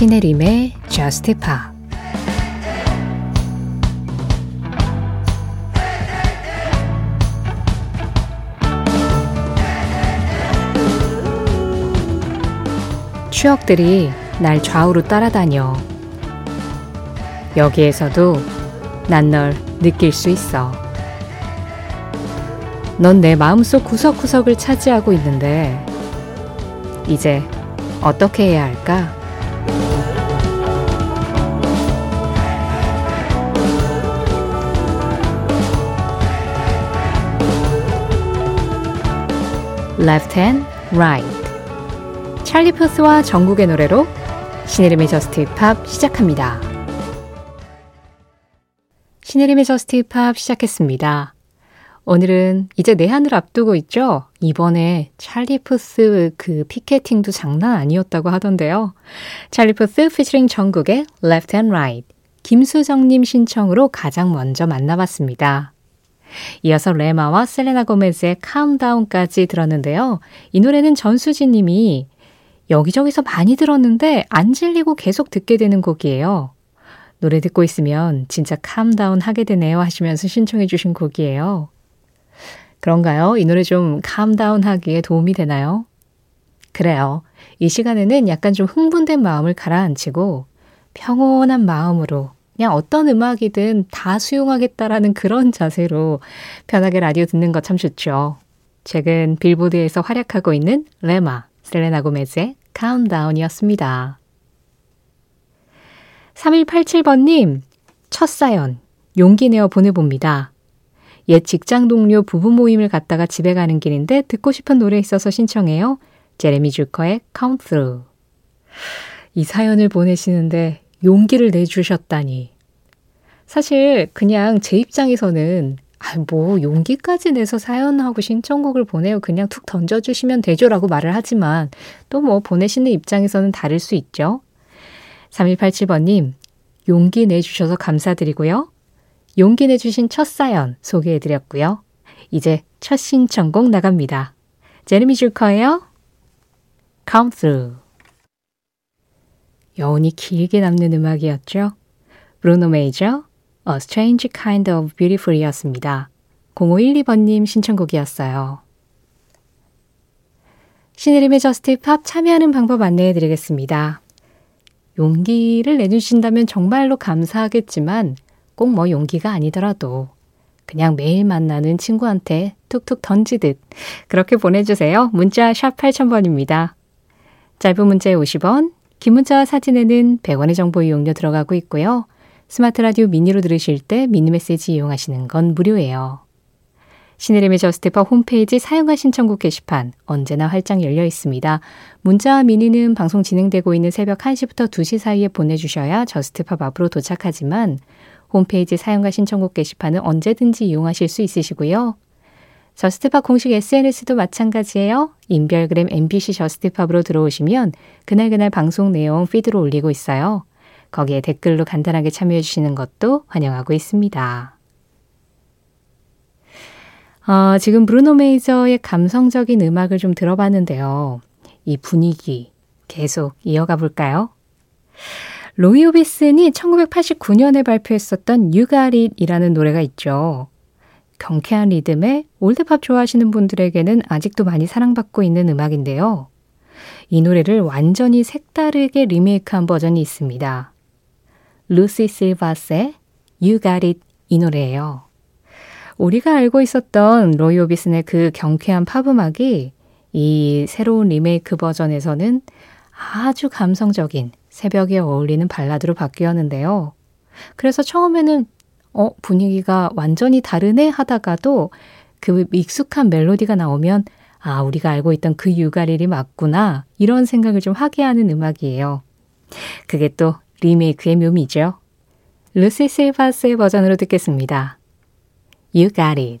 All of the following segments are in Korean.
신혜림의 Just Pop 추억들이 날 좌우로 따라다녀. 여기에서도 난 널 느낄 수 있어. 넌 내 마음속 구석구석을 차지하고 있는데, 이제 어떻게 해야 할까? Left and right. 찰리 푸스와 정국의 노래로 신혜림의 Just Pop 시작합니다. 신혜림의 Just Pop 시작했습니다. 오늘은 이제 내한을 앞두고 있죠? 이번에 찰리 푸스 그 피케팅도 장난 아니었다고 하던데요. 찰리 푸스 피처링 정국의 Left and Right. 김수정님 신청으로 가장 먼저 만나봤습니다. 이어서 레마와 셀레나 고메즈의 Calm Down까지 들었는데요. 이 노래는 전수진 님이 여기저기서 많이 들었는데 안 질리고 계속 듣게 되는 곡이에요. 노래 듣고 있으면 진짜 calm down 하게 되네요 하시면서 신청해 주신 곡이에요. 그런가요? 이 노래 좀 calm down 하기에 도움이 되나요? 그래요. 이 시간에는 약간 좀 흥분된 마음을 가라앉히고 평온한 마음으로 그냥 어떤 음악이든 다 수용하겠다라는 그런 자세로 편하게 라디오 듣는 것참 좋죠. 최근 빌보드에서 활약하고 있는 레마, 셀레나 고메즈의 카운다운이었습니다. 3187번님, 첫 사연, 용기 내어 보내봅니다. 옛 직장 동료 부부 모임을 갔다가 집에 가는 길인데 듣고 싶은 노래 있어서 신청해요. 제레미 주커의 Come Through. 이 사연을 보내시는데 용기를 내주셨다니. 사실 그냥 제 입장에서는 아, 뭐 용기까지 내서 사연하고 신청곡을 보내요. 그냥 툭 던져주시면 되죠라고 말을 하지만 또 뭐 보내시는 입장에서는 다를 수 있죠. 3187번님, 용기 내주셔서 감사드리고요. 용기 내주신 첫 사연 소개해드렸고요. 이제 첫 신청곡 나갑니다. 제르미 줄커예요. Come Through. 여운이 길게 남는 음악이었죠. 브루노 메이저, A Strange Kind of Beautiful 이었습니다. 0512번님 신청곡이었어요. 신혜림의 저스트 팝 참여하는 방법 안내해 드리겠습니다. 용기를 내주신다면 정말로 감사하겠지만 꼭 뭐 용기가 아니더라도 그냥 매일 만나는 친구한테 툭툭 던지듯 그렇게 보내주세요. 문자 샵 8000번입니다. 짧은 문자에 50원, 긴 문자와 사진에는 100원의 정보 이용료 들어가고 있고요. 스마트 라디오 미니로 들으실 때 미니 메시지 이용하시는 건 무료예요. 신혜림의 Just Pop 홈페이지 사연과 신청곡 게시판 언제나 활짝 열려 있습니다. 문자와 미니는 방송 진행되고 있는 새벽 1시부터 2시 사이에 보내주셔야 Just Pop 앞으로 도착하지만 홈페이지 사연과 신청곡 게시판은 언제든지 이용하실 수 있으시고요. Just Pop 공식 SNS도 마찬가지예요. 인별그램 MBC Just Pop으로 들어오시면 그날그날 방송 내용 feed로 올리고 있어요. 거기에 댓글로 간단하게 참여해 주시는 것도 환영하고 있습니다. 어, 지금 브루노 메이저의 감성적인 음악을 좀 들어봤는데요. 이 분위기 계속 이어가 볼까요? 로이 오비슨이 1989년에 발표했었던 유가릿이라는 노래가 있죠. 경쾌한 리듬에 올드팝 좋아하시는 분들에게는 아직도 많이 사랑받고 있는 음악인데요. 이 노래를 완전히 색다르게 리메이크한 버전이 있습니다. 루시 실바스의 You Got It 이 노래예요. 우리가 알고 있었던 로이 오비슨의 그 경쾌한 팝 음악이 이 새로운 리메이크 버전에서는 아주 감성적인 새벽에 어울리는 발라드로 바뀌었는데요. 그래서 처음에는 어, 분위기가 완전히 다르네 하다가도 그 익숙한 멜로디가 나오면 아, 우리가 알고 있던 그 유가릴이 맞구나. 이런 생각을 좀 하게 하는 음악이에요. 그게 또 리메이크의 묘미죠. 루시 실바스의 버전으로 듣겠습니다. You got it.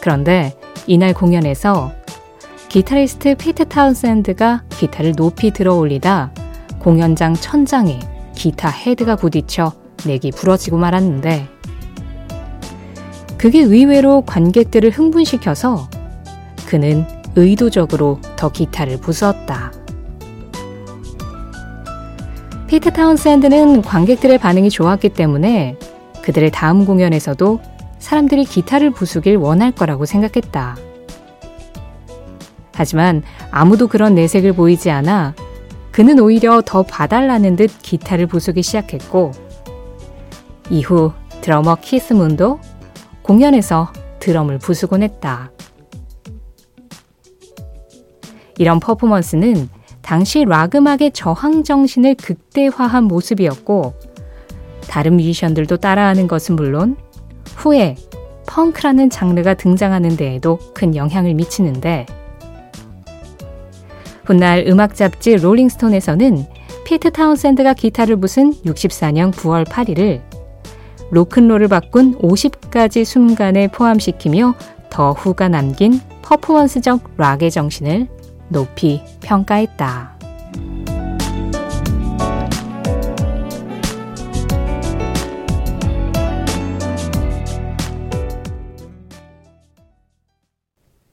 그런데 이날 공연에서 기타리스트 피트 타운샌드가 기타를 높이 들어 올리다 공연장 천장에 기타 헤드가 부딪혀 neck이 부러지고 말았는데 그게 의외로 관객들을 흥분시켜서 그는 의도적으로 더 기타를 부수었다. 피트 타운샌드는 관객들의 반응이 좋았기 때문에 그들의 다음 공연에서도 사람들이 기타를 부수길 원할 거라고 생각했다. 하지만 아무도 그런 내색을 보이지 않아 그는 오히려 더 봐달라는 듯 기타를 부수기 시작했고 이후 드러머 키스문도 공연에서 드럼을 부수곤 했다. 이런 퍼포먼스는 당시 락 음악의 저항 정신을 극대화한 모습이었고 다른 뮤지션들도 따라하는 것은 물론 후에 펑크라는 장르가 등장하는 데에도 큰 영향을 미치는데 훗날 음악 잡지 Rolling Stone에서는 피트 타운샌드가 기타를 부순 64년 9월 8일을 로큰롤을 바꾼 50가지 순간에 포함시키며 The Who가 남긴 퍼포먼스적 락의 정신을 높이 평가했다.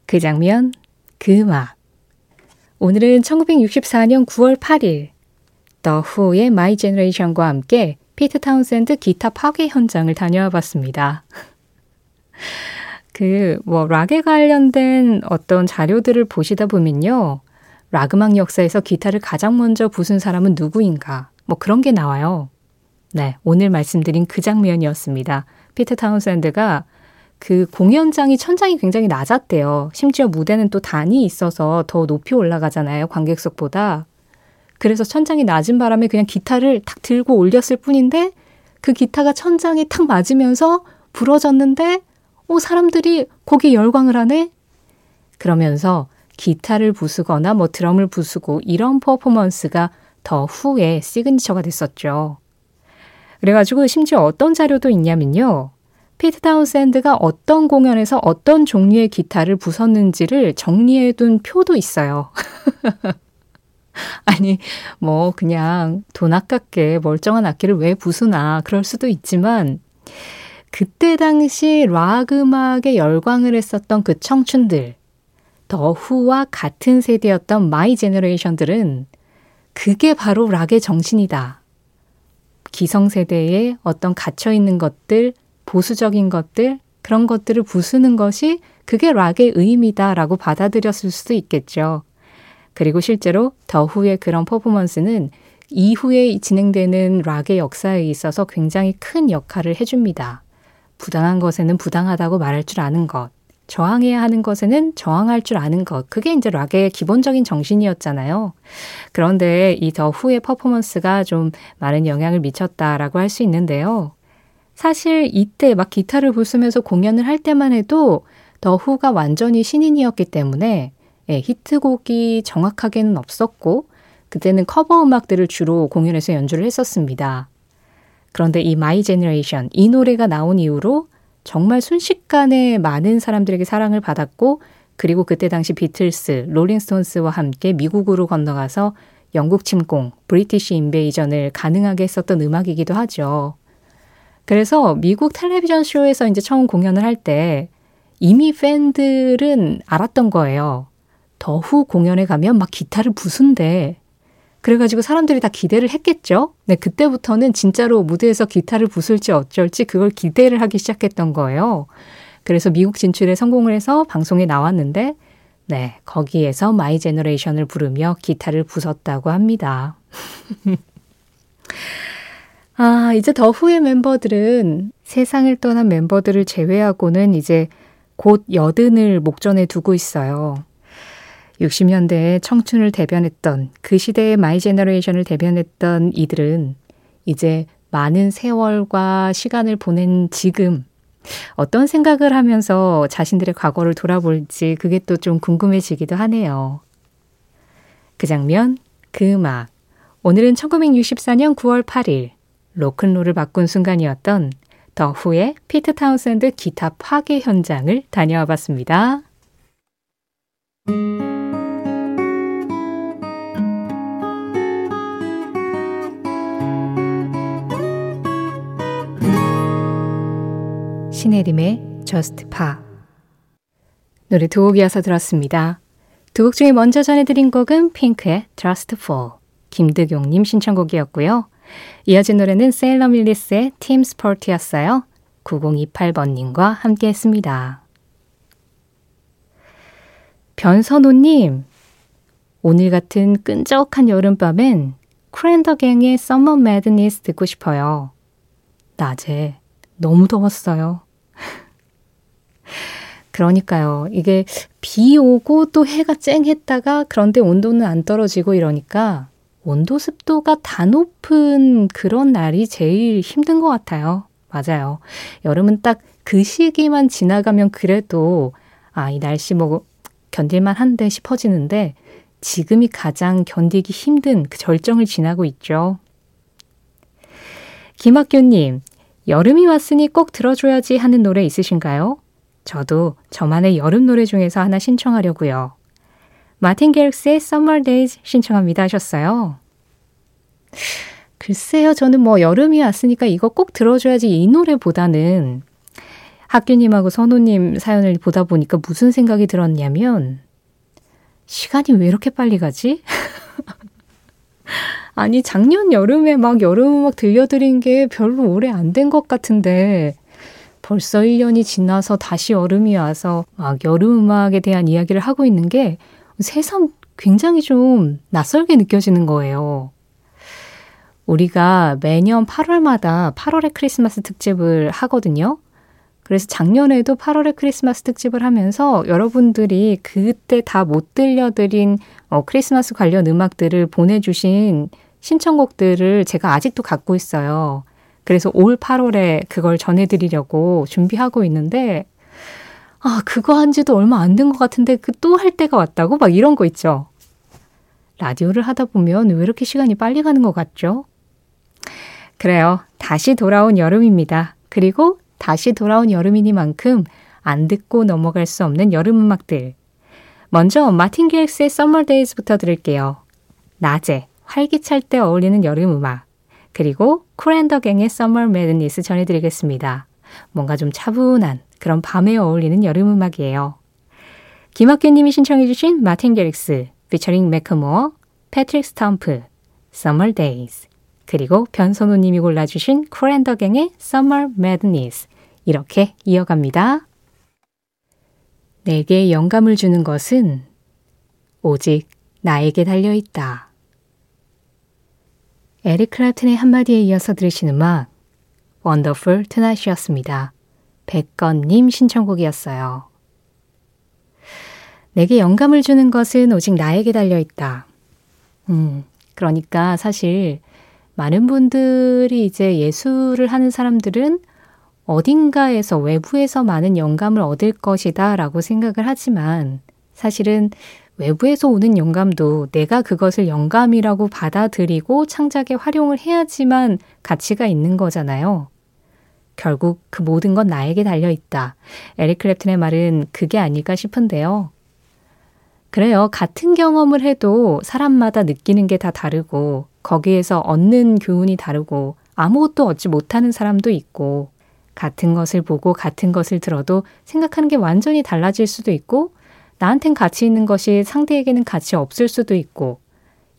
그 장면, 그 음악. 오늘은 1964년 9월 8일 The Who의 My Generation과 함께 피트 타운샌드 기타 파괴 현장을 다녀와 봤습니다. 그, 뭐, 락에 관련된 어떤 자료들을 보시다 보면요. 락 음악 역사에서 기타를 가장 먼저 부순 사람은 누구인가. 뭐 그런 게 나와요. 네, 오늘 말씀드린 그 장면이었습니다. 피트 타운샌드가 그 공연장이 천장이 굉장히 낮았대요. 심지어 무대는 또 단이 있어서 더 높이 올라가잖아요. 관객석보다. 그래서 천장이 낮은 바람에 그냥 기타를 탁 들고 올렸을 뿐인데 그 기타가 천장에 탁 맞으면서 부러졌는데 어 사람들이 거기에 열광을 하네. 그러면서 기타를 부수거나 뭐 드럼을 부수고 이런 퍼포먼스가 The Who에 signature가 됐었죠. 그래가지고 심지어 어떤 자료도 있냐면요. 피트 타운샌드가 어떤 공연에서 어떤 종류의 기타를 부쉈는지를 정리해둔 표도 있어요. 아니, 뭐, 그냥 돈 아깝게 멀쩡한 악기를 왜 부수나, 그럴 수도 있지만, 그때 당시 락 음악에 열광을 했었던 그 청춘들, The Who와 같은 세대였던 My Generation들은 그게 바로 락의 정신이다. 기성세대의 어떤 갇혀있는 것들, 보수적인 것들, 그런 것들을 부수는 것이 그게 락의 의미다라고 받아들였을 수도 있겠죠. 그리고 실제로 더 후의 그런 퍼포먼스는 이후에 진행되는 락의 역사에 있어서 굉장히 큰 역할을 해줍니다. 부당한 것에는 부당하다고 말할 줄 아는 것, 저항해야 하는 것에는 저항할 줄 아는 것. 그게 이제 락의 기본적인 정신이었잖아요. 그런데 이 The Who의 퍼포먼스가 좀 많은 영향을 미쳤다라고 할 수 있는데요. 사실 이때 막 기타를 부수면서 공연을 할 때만 해도 The Who가 완전히 신인이었기 때문에 예, 히트곡이 정확하게는 없었고 그때는 커버 음악들을 주로 공연에서 연주를 했었습니다. 그런데 이 My Generation 이 노래가 나온 이후로 정말 순식간에 많은 사람들에게 사랑을 받았고 그리고 그때 당시 비틀스, Rolling Stones와 함께 미국으로 건너가서 영국 침공, British Invasion을 가능하게 했었던 음악이기도 하죠. 그래서 미국 텔레비전 쇼에서 이제 처음 공연을 할 때 이미 팬들은 알았던 거예요. The Who 공연에 가면 막 기타를 부순대. 그래가지고 사람들이 다 기대를 했겠죠? 네, 그때부터는 진짜로 무대에서 기타를 부술지 어쩔지 그걸 기대를 하기 시작했던 거예요. 그래서 미국 진출에 성공을 해서 방송에 나왔는데, 네, 거기에서 My Generation을 부르며 기타를 부쉈다고 합니다. 아, 이제 The Who의 멤버들은 세상을 떠난 멤버들을 제외하고는 이제 곧 여든을 목전에 두고 있어요. 60년대에 청춘을 대변했던 그 시대의 My Generation을 대변했던 이들은 이제 많은 세월과 시간을 보낸 지금 어떤 생각을 하면서 자신들의 과거를 돌아볼지 그게 또 좀 궁금해지기도 하네요. 그 장면, 그 음악. 오늘은 1964년 9월 8일 로큰롤을 바꾼 순간이었던 The Who의 피트 타운샌드 기타 파괴 현장을 다녀와 봤습니다. 신혜림의 Just Pa 노래 두 곡 이어서 들었습니다. 두 곡 중에 먼저 전해드린 곡은 핑크의 Just Fall 김득용님 신청곡이었고요. 이어진 노래는 세일러 밀리스의 팀 스포트였어요. 9028번님과 함께 했습니다. 변선호님, 오늘 같은 끈적한 여름밤엔 크랜더갱의 Summer Madness 듣고 싶어요. 낮에 너무 더웠어요. 그러니까요. 이게 비 오고 또 해가 쨍했다가 그런데 온도는 안 떨어지고 이러니까 온도 습도가 다 높은 그런 날이 제일 힘든 것 같아요. 맞아요. 여름은 딱 그 시기만 지나가면 그래도 아, 이 날씨 뭐 견딜만 한데 싶어지는데 지금이 가장 견디기 힘든 그 절정을 지나고 있죠. 김학규님, 여름이 왔으니 꼭 들어줘야지 하는 노래 있으신가요? 저도 저만의 여름 노래 중에서 하나 신청하려고요. 마틴 게릭스의 Summer Days 신청합니다 하셨어요. 글쎄요, 저는 뭐 여름이 왔으니까 이거 꼭 들어줘야지 이 노래보다는 학교님하고 선우님 사연을 보다 보니까 무슨 생각이 들었냐면 시간이 왜 이렇게 빨리 가지? 아니, 작년 여름에 막 여름 음악 들려드린 게 별로 오래 안 된 것 같은데 벌써 1년이 지나서 다시 여름이 와서 막 여름 음악에 대한 이야기를 하고 있는 게 새삼 굉장히 좀 낯설게 느껴지는 거예요. 우리가 매년 8월마다 8월의 크리스마스 특집을 하거든요. 그래서 작년에도 8월의 크리스마스 특집을 하면서 여러분들이 그때 다 못 들려드린 어, 크리스마스 관련 음악들을 보내주신 신청곡들을 제가 아직도 갖고 있어요. 그래서 올 8월에 그걸 전해드리려고 준비하고 있는데, 아, 그거 한 지도 얼마 안 된 것 같은데 그 또 할 때가 왔다고? 막 이런 거 있죠. 라디오를 하다 보면 왜 이렇게 시간이 빨리 가는 것 같죠? 그래요. 다시 돌아온 여름입니다. 그리고 다시 돌아온 여름이니만큼 안 듣고 넘어갈 수 없는 여름 음악들. 먼저 마틴 게릭스의 Summer Days부터 들을게요. 낮에 활기찰 때 어울리는 여름 음악. 그리고 쿨앤더갱의 Summer Madness 전해드리겠습니다. 뭔가 좀 차분한 그런 밤에 어울리는 여름 음악이에요. 김학규님이 신청해주신 마틴 게릭스, 피처링 매크모어, 패트릭 스텀프, Summer Days, 그리고 변선우님이 골라주신 쿨앤더갱의 Summer Madness 이렇게 이어갑니다. 내게 영감을 주는 것은 오직 나에게 달려있다. 에릭 클라튼의 한마디에 이어서 들으신 음악 Wonderful Tonight이었습니다. 백건님 신청곡이었어요. 내게 영감을 주는 것은 오직 나에게 달려 있다. 음, 그러니까 사실 많은 분들이 이제 예술을 하는 사람들은 어딘가에서 외부에서 많은 영감을 얻을 것이다 라고 생각을 하지만 사실은 외부에서 오는 영감도 내가 그것을 영감이라고 받아들이고 창작에 활용을 해야지만 가치가 있는 거잖아요. 결국 그 모든 건 나에게 달려 있다. 에릭 클랩튼의 말은 그게 아닐까 싶은데요. 그래요. 같은 경험을 해도 사람마다 느끼는 게 다 다르고 거기에서 얻는 교훈이 다르고 아무것도 얻지 못하는 사람도 있고 같은 것을 보고 같은 것을 들어도 생각하는 게 완전히 달라질 수도 있고 나한텐 가치 있는 것이 상대에게는 가치 없을 수도 있고,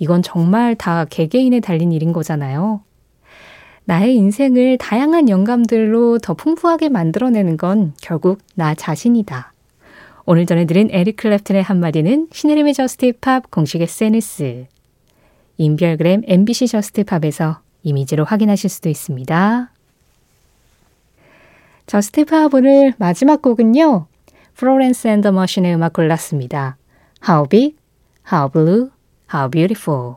이건 정말 다 개개인에 달린 일인 거잖아요. 나의 인생을 다양한 영감들로 더 풍부하게 만들어내는 건 결국 나 자신이다. 오늘 전해드린 에릭 클랩튼의 한마디는 신혜림의 저스티팝 공식 SNS, 인별그램 MBC 저스티팝에서 이미지로 확인하실 수도 있습니다. Just Pop 오늘 마지막 곡은요. Florence and the Machine의 음악 골랐습니다. How big, how blue, how beautiful.